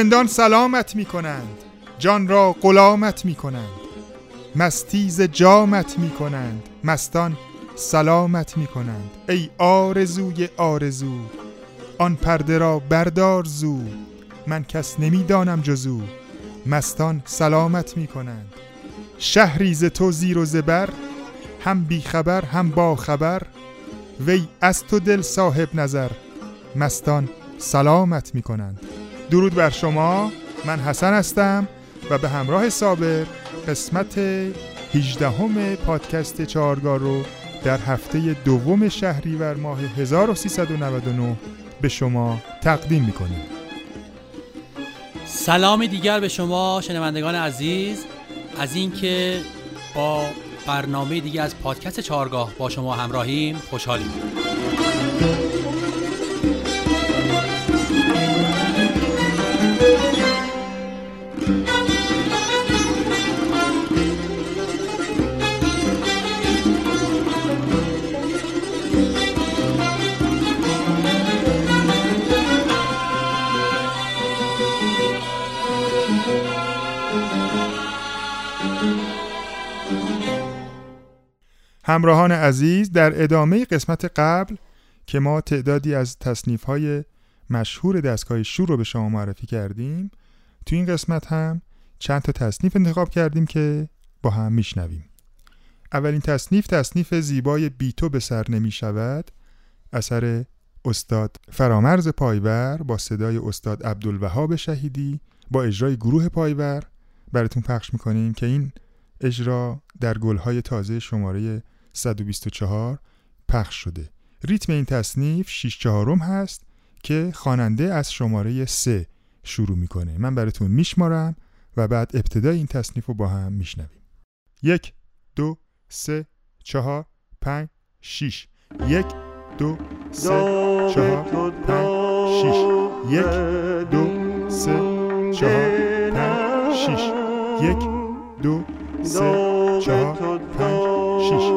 رندان سلامت می کنند جان را غلامت می کنند مستیز جامت می کنند مستان سلامت می کنند ای آرزوی آرزو آن پرده را بردار زو. من کس نمی‌دانم جزو مستان سلامت می کنند شهری ز تو زیر و زبر هم بیخبر هم با خبر وی از تو دل صاحب نظر. مستان سلامت می کنند درود بر شما. من حسن هستم و به همراه صابر قسمت 18 همه پادکست چهارگاه رو در هفته دوم شهریور ماه 1399 به شما تقدیم می‌کنیم. سلام دیگر به شما شنوندگان عزیز از اینکه با برنامه دیگه از پادکست چهارگاه با شما همراهیم خوشحالیم. همراهان عزیز در ادامه قسمت قبل که ما تعدادی از تصنیف های مشهور دستگاه شور رو به شما معرفی کردیم تو این قسمت هم چند تا تصنیف انتخاب کردیم که با هم میشنویم. اولین تصنیف تصنیف زیبای بیتو به سر نمی شود اثر استاد فرامرز پایور با صدای استاد عبدالوهاب شهیدی با اجرای گروه پایور. براتون پخش می‌کنیم که این اجرا در گلهای تازه شماره 124 پخش شده. ریتم این تصنیف 6 چهارم هست که خواننده از شماره 3 شروع می‌کنه. من براتون میشمارم و بعد ابتدای این تصنیف رو با هم میشنویم. یک دو سه چهار پنج شیش. یک دو سه چهار پنج شیش. یک دو سه چهار پنج شیش یک دو سه چهار پنج شیش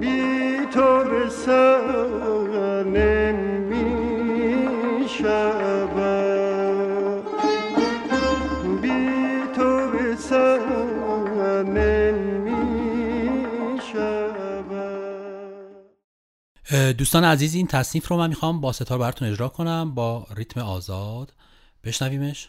بی تو نمی بی تو دوستان عزیز این تصنیف رو من می‌خوام با ستار براتون اجرا کنم با ریتم آزاد. بشنویمش.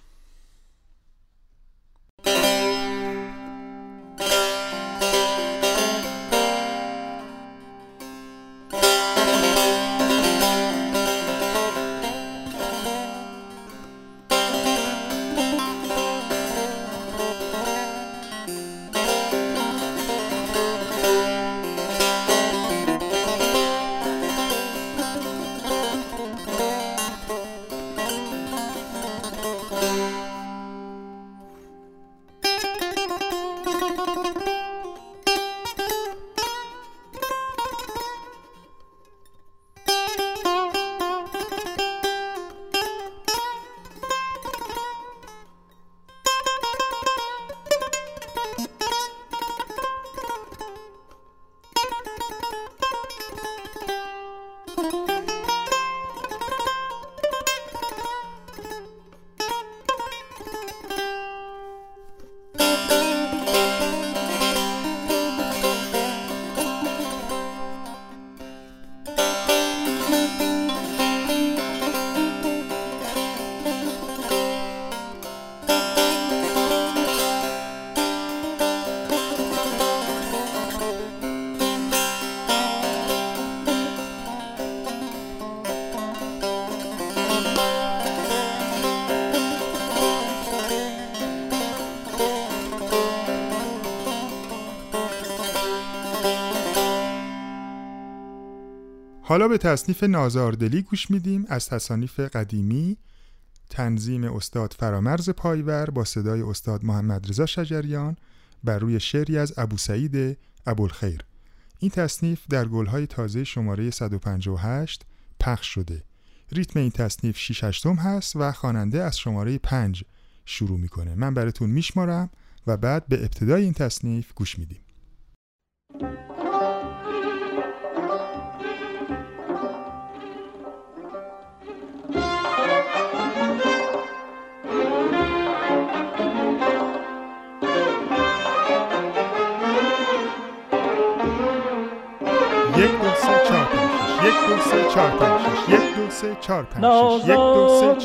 حالا به تصنیف نازاردلی گوش میدیم از تصانیف قدیمی. تنظیم استاد فرامرز پایور با صدای استاد محمد رضا شجریان بر روی شعری از ابو سعید ابوالخیر. این تصنیف در گلهای تازه شماره 158 پخش شده. ریتم این تصنیف 6 هشتم هست و خواننده از شماره 5 شروع می‌کنه. من براتون میشمارم و بعد به ابتدای این تصنیف گوش میدیم. سه چهار یک دو سه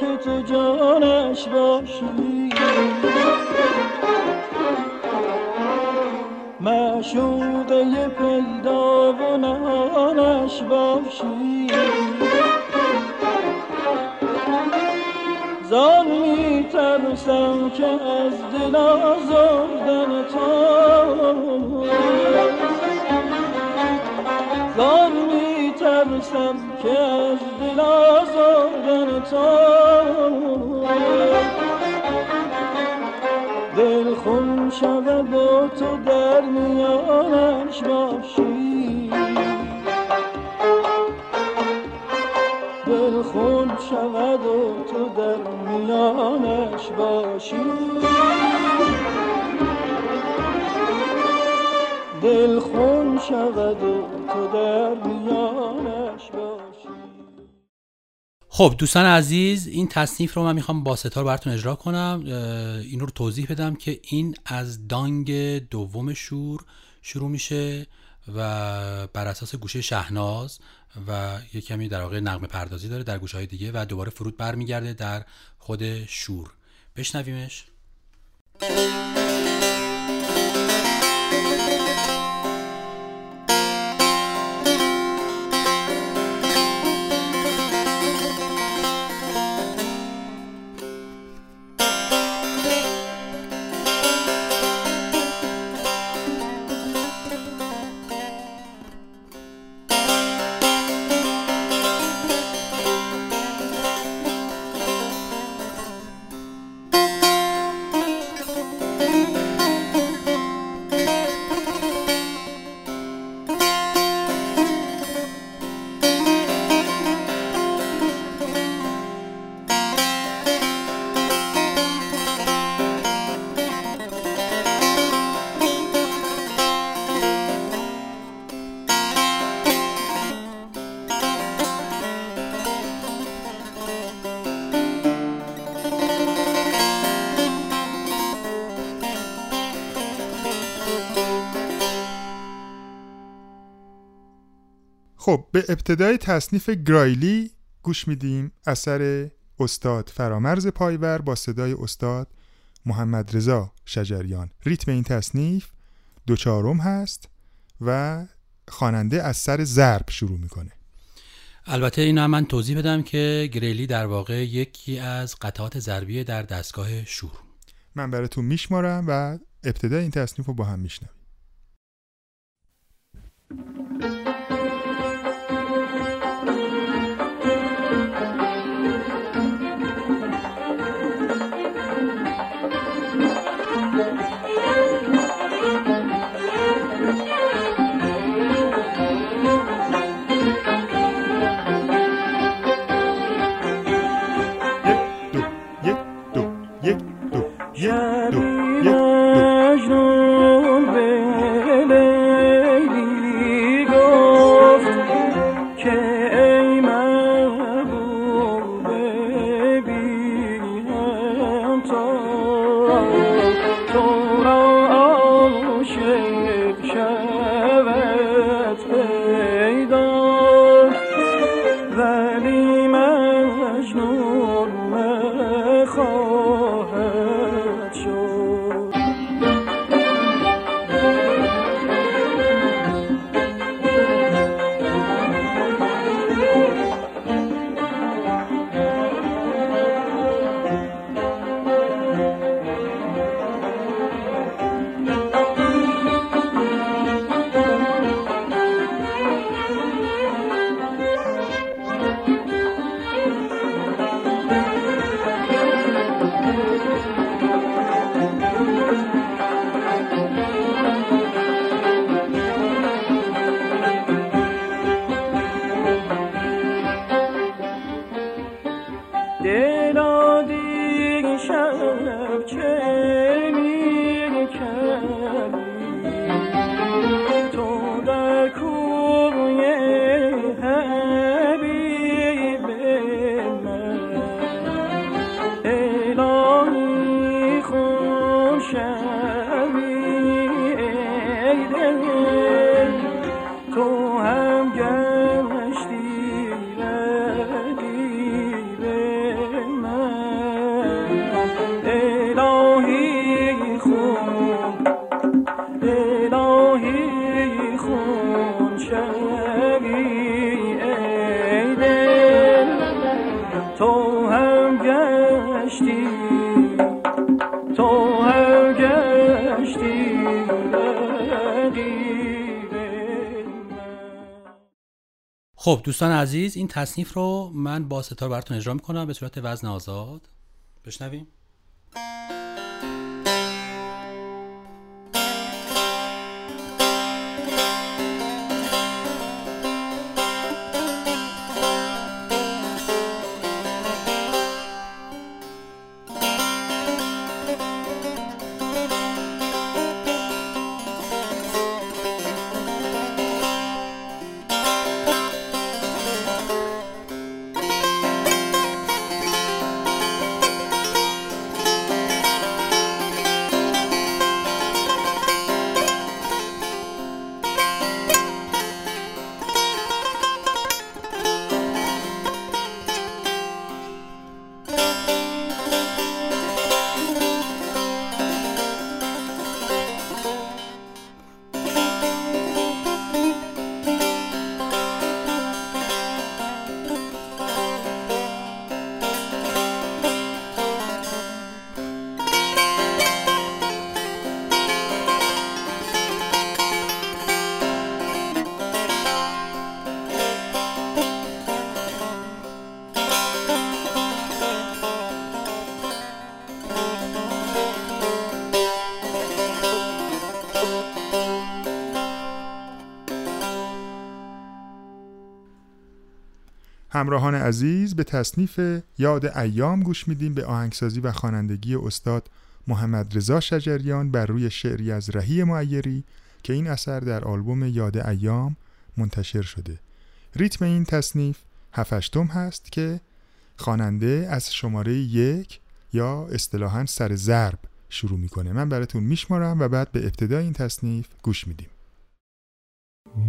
که تو جانش باشی معشوقه پیدا و نهانش باشی زان می ترسم که از دل آزردن تو ترسم که از دل آزردن تو دل خون شود و تو در میانش باشی. دل خون شود و تو در میانش باشی. دل خون شود و تو در میانش باشی. خب دوستان عزیز این تصنیف رو من می‌خوام با ستار براتون اجرا کنم. این رو توضیح بدم که این از دانگ دوم شور شروع میشه و بر اساس گوشه شهناز و یه کمی در واقع نغمه پردازی داره در گوشه های دیگه و دوباره فرود برمیگرده در خود شور. بشنویمش. خب به ابتدای تصنیف گرایلی گوش میدیم. اثر استاد فرامرز پایور با صدای استاد محمد رضا شجریان. ریتم این تصنیف دو چهارم هست و خواننده از سر ضرب شروع می‌کنه. البته این هم من توضیح بدم که گریلی در واقع یکی از قطعات ضربیه در دستگاه شور. من براتون میشمارم و ابتدای این تصنیف رو با هم میشنویم. should. شب چه می خب دوستان عزیز این تصنیف رو من با ستار براتون اجرا می‌کنم به صورت وزن آزاد. بشنویم. همراهان عزیز به تصنیف یاد ایام گوش میدیم به آهنگسازی و خوانندگی استاد محمد رضا شجریان بر روی شعری از رهی معیری که این اثر در آلبوم یاد ایام منتشر شده. ریتم این تصنیف هفشتم هست که خواننده از شماره یک یا اصطلاحا سر ضرب شروع می‌کنه. من براتون میشمارم و بعد به ابتدای این تصنیف گوش میدیم.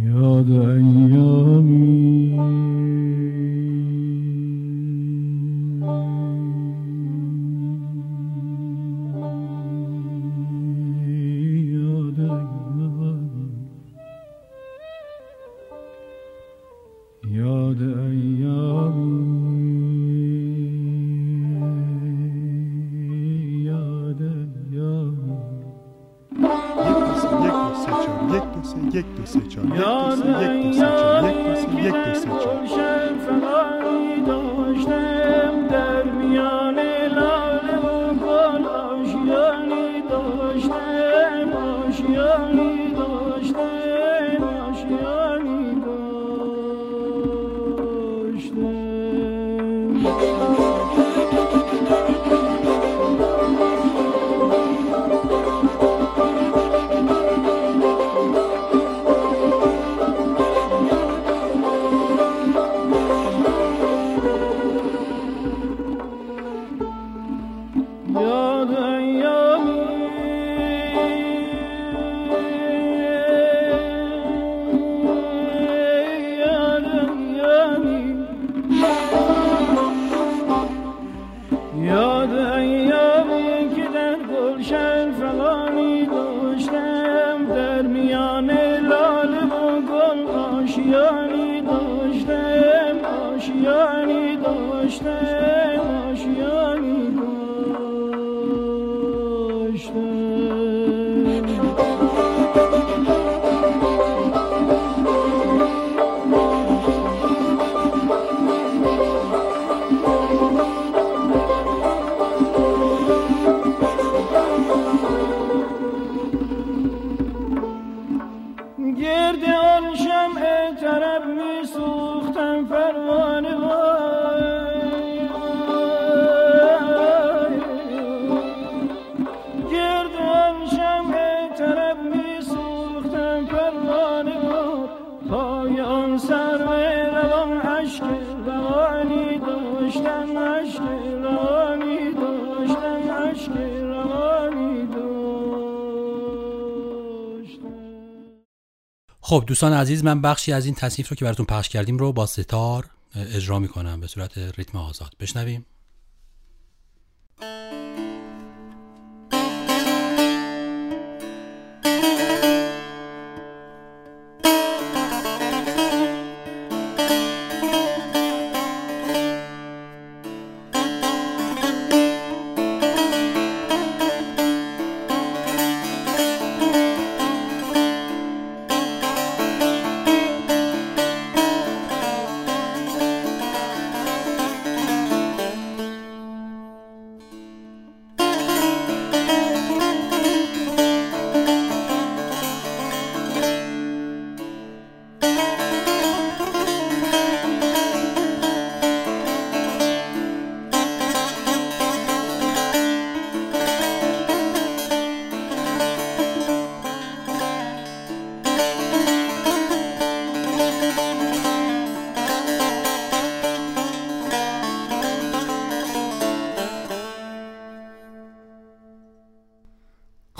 یاد ایامی خب دوستان عزیز من بخشی از این تصنیف رو که براتون پخش کردیم رو با ستار اجرا می‌کنم به صورت ریتم آزاد. بشنویم.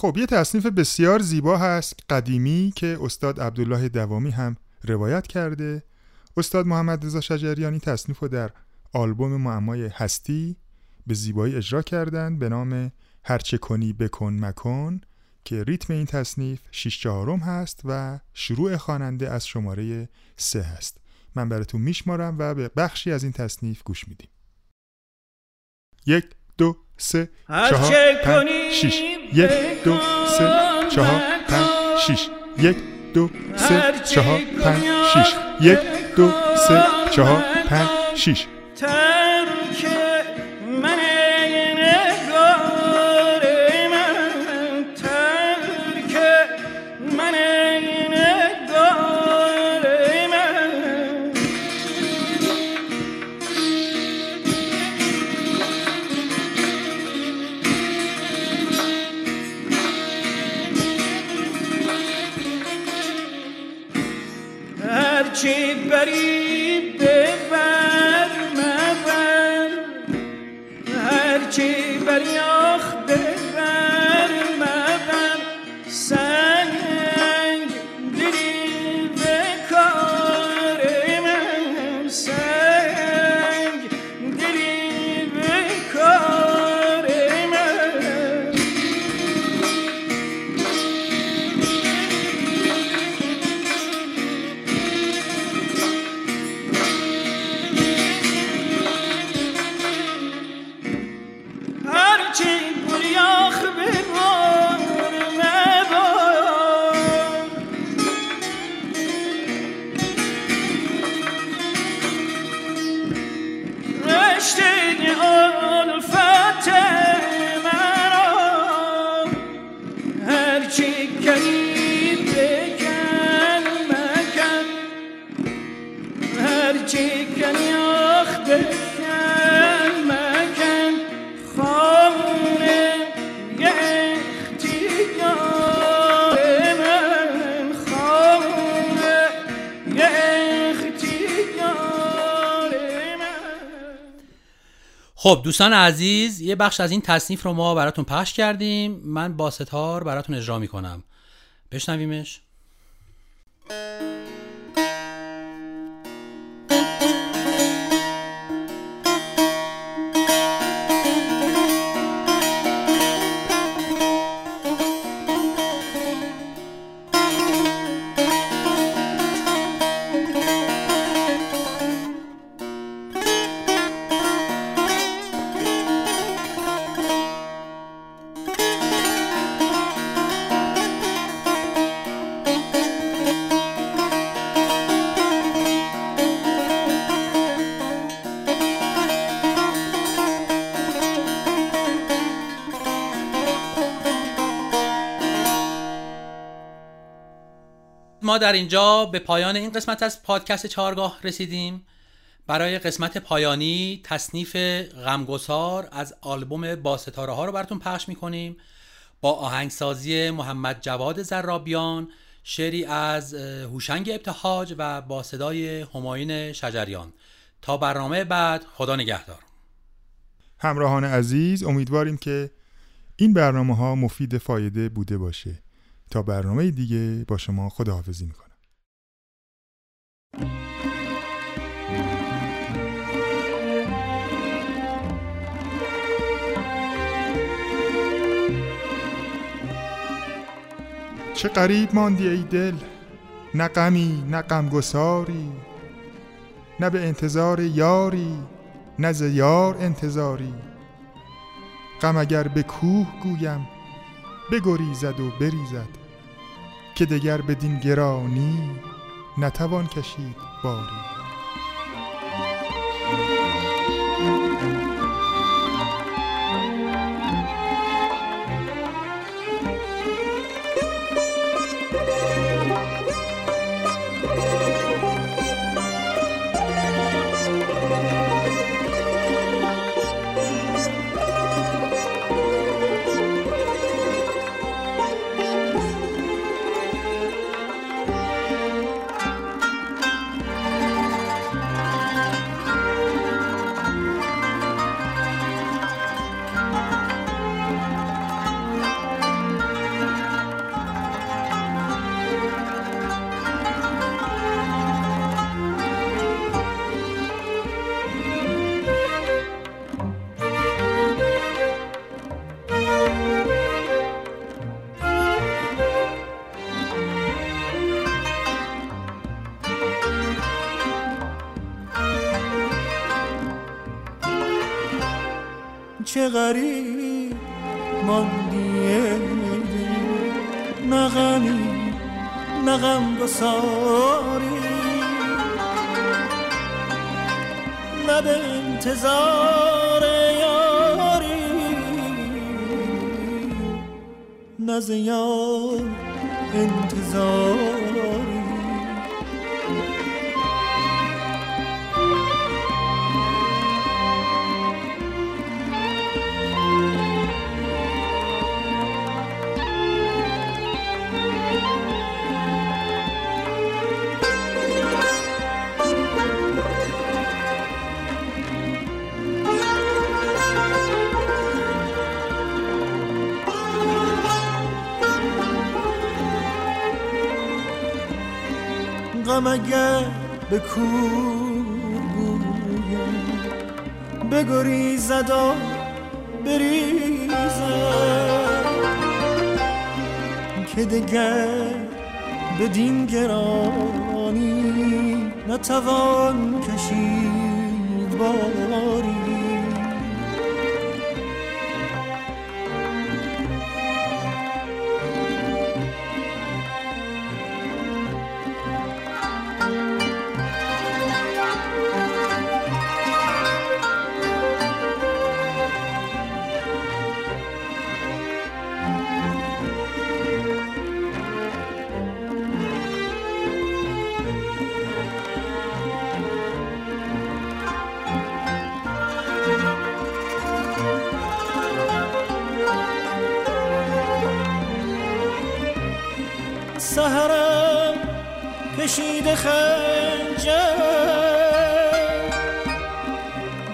خب یه تصنیف بسیار زیبا هست قدیمی که استاد عبدالله دوامی هم روایت کرده. استاد محمد رضا شجریانی تصنیف رو در آلبوم معمای هستی به زیبایی اجرا کردند به نام هرچه کنی بکن مکن که ریتم این تصنیف شیش چهارم هست و شروع خواننده از شماره سه هست. من براتون میشمارم و به بخشی از این تصنیف گوش میدیم. یک دو سه چهار پنج شیش. یک دو سه چهار پنج شیش. یک دو سه چهار پنج شیش. یک دو سه چهار پنج شیش. خب دوستان عزیز یه بخش از این تصنیف رو ما براتون پخش کردیم. من با ستار براتون اجرا می‌کنم. بشنویمش. در اینجا به پایان این قسمت از پادکست چهارگاه رسیدیم. برای قسمت پایانی تصنیف غمگسار از آلبوم با ستاره ها رو براتون پخش می‌کنیم. با آهنگسازی محمد جواد زرابیان شعری از هوشنگ ابتهاج و با صدای هماین شجریان. تا برنامه بعد خدا نگهدار. همراهان عزیز امیدواریم که این برنامه ها مفید فایده بوده باشه. تا برنامه دیگه با شما خداحافظی می‌کنم. چه قریب ماندی ای دل نه غمی نه غمگساری نه به انتظار یاری نه ز یار انتظاری. غم اگر به کوه گویم بگریزد و بریزد که دگر بدین گرانی نتوان کشید باری. ماندیه نه غمی نه غم گساری. نه به انتظار یاری نه زیاد انتظاری غم اگر به کور گویم بگریزد و بریزد. که دگر بدین گرانی نتوان کشید باری. کشیده خنجر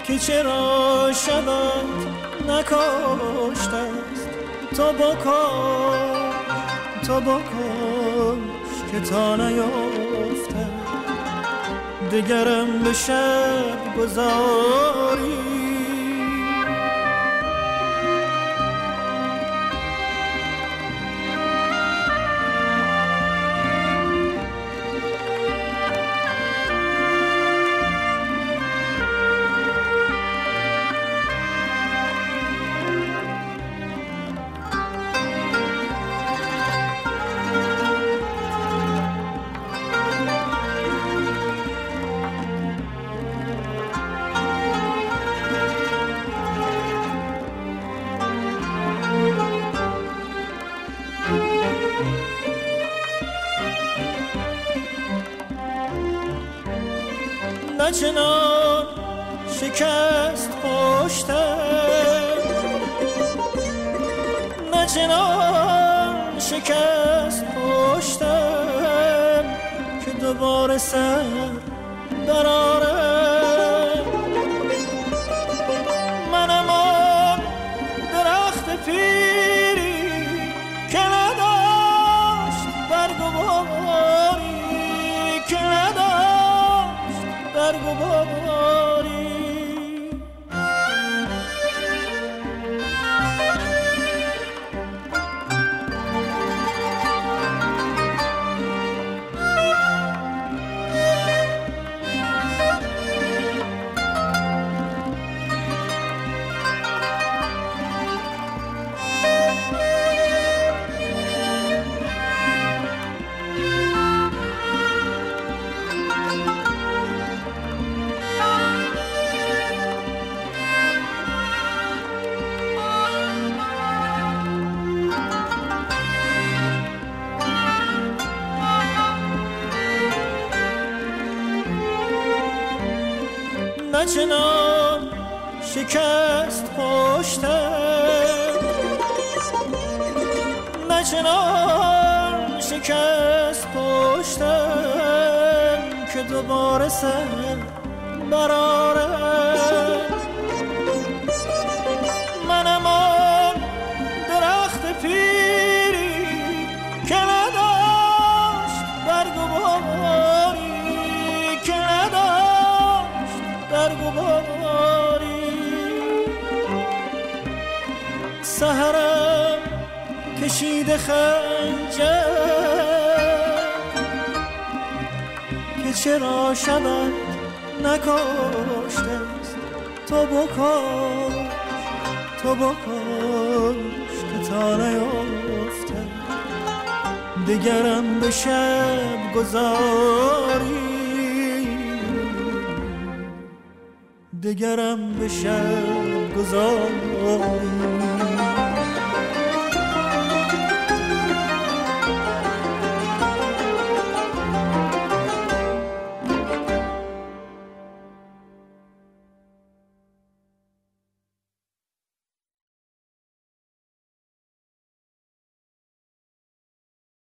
که چرا شبت نکاشته است؟ تو بکاش که تا نیافته. دگرم به شب گذاری نه چنان شکست پشتم. نه چنان شکست پشتم که دوباره سر برارم نه چنان شکست پشتم نه چنان شکست پشتم که دوباره سر برارم برگ و باری سهرم کشیده خنجر که چرا شبت نکاشته تو بکاش تو بکش که تا نیفته دگرم به شب گذاری. دگرم به شب گذاری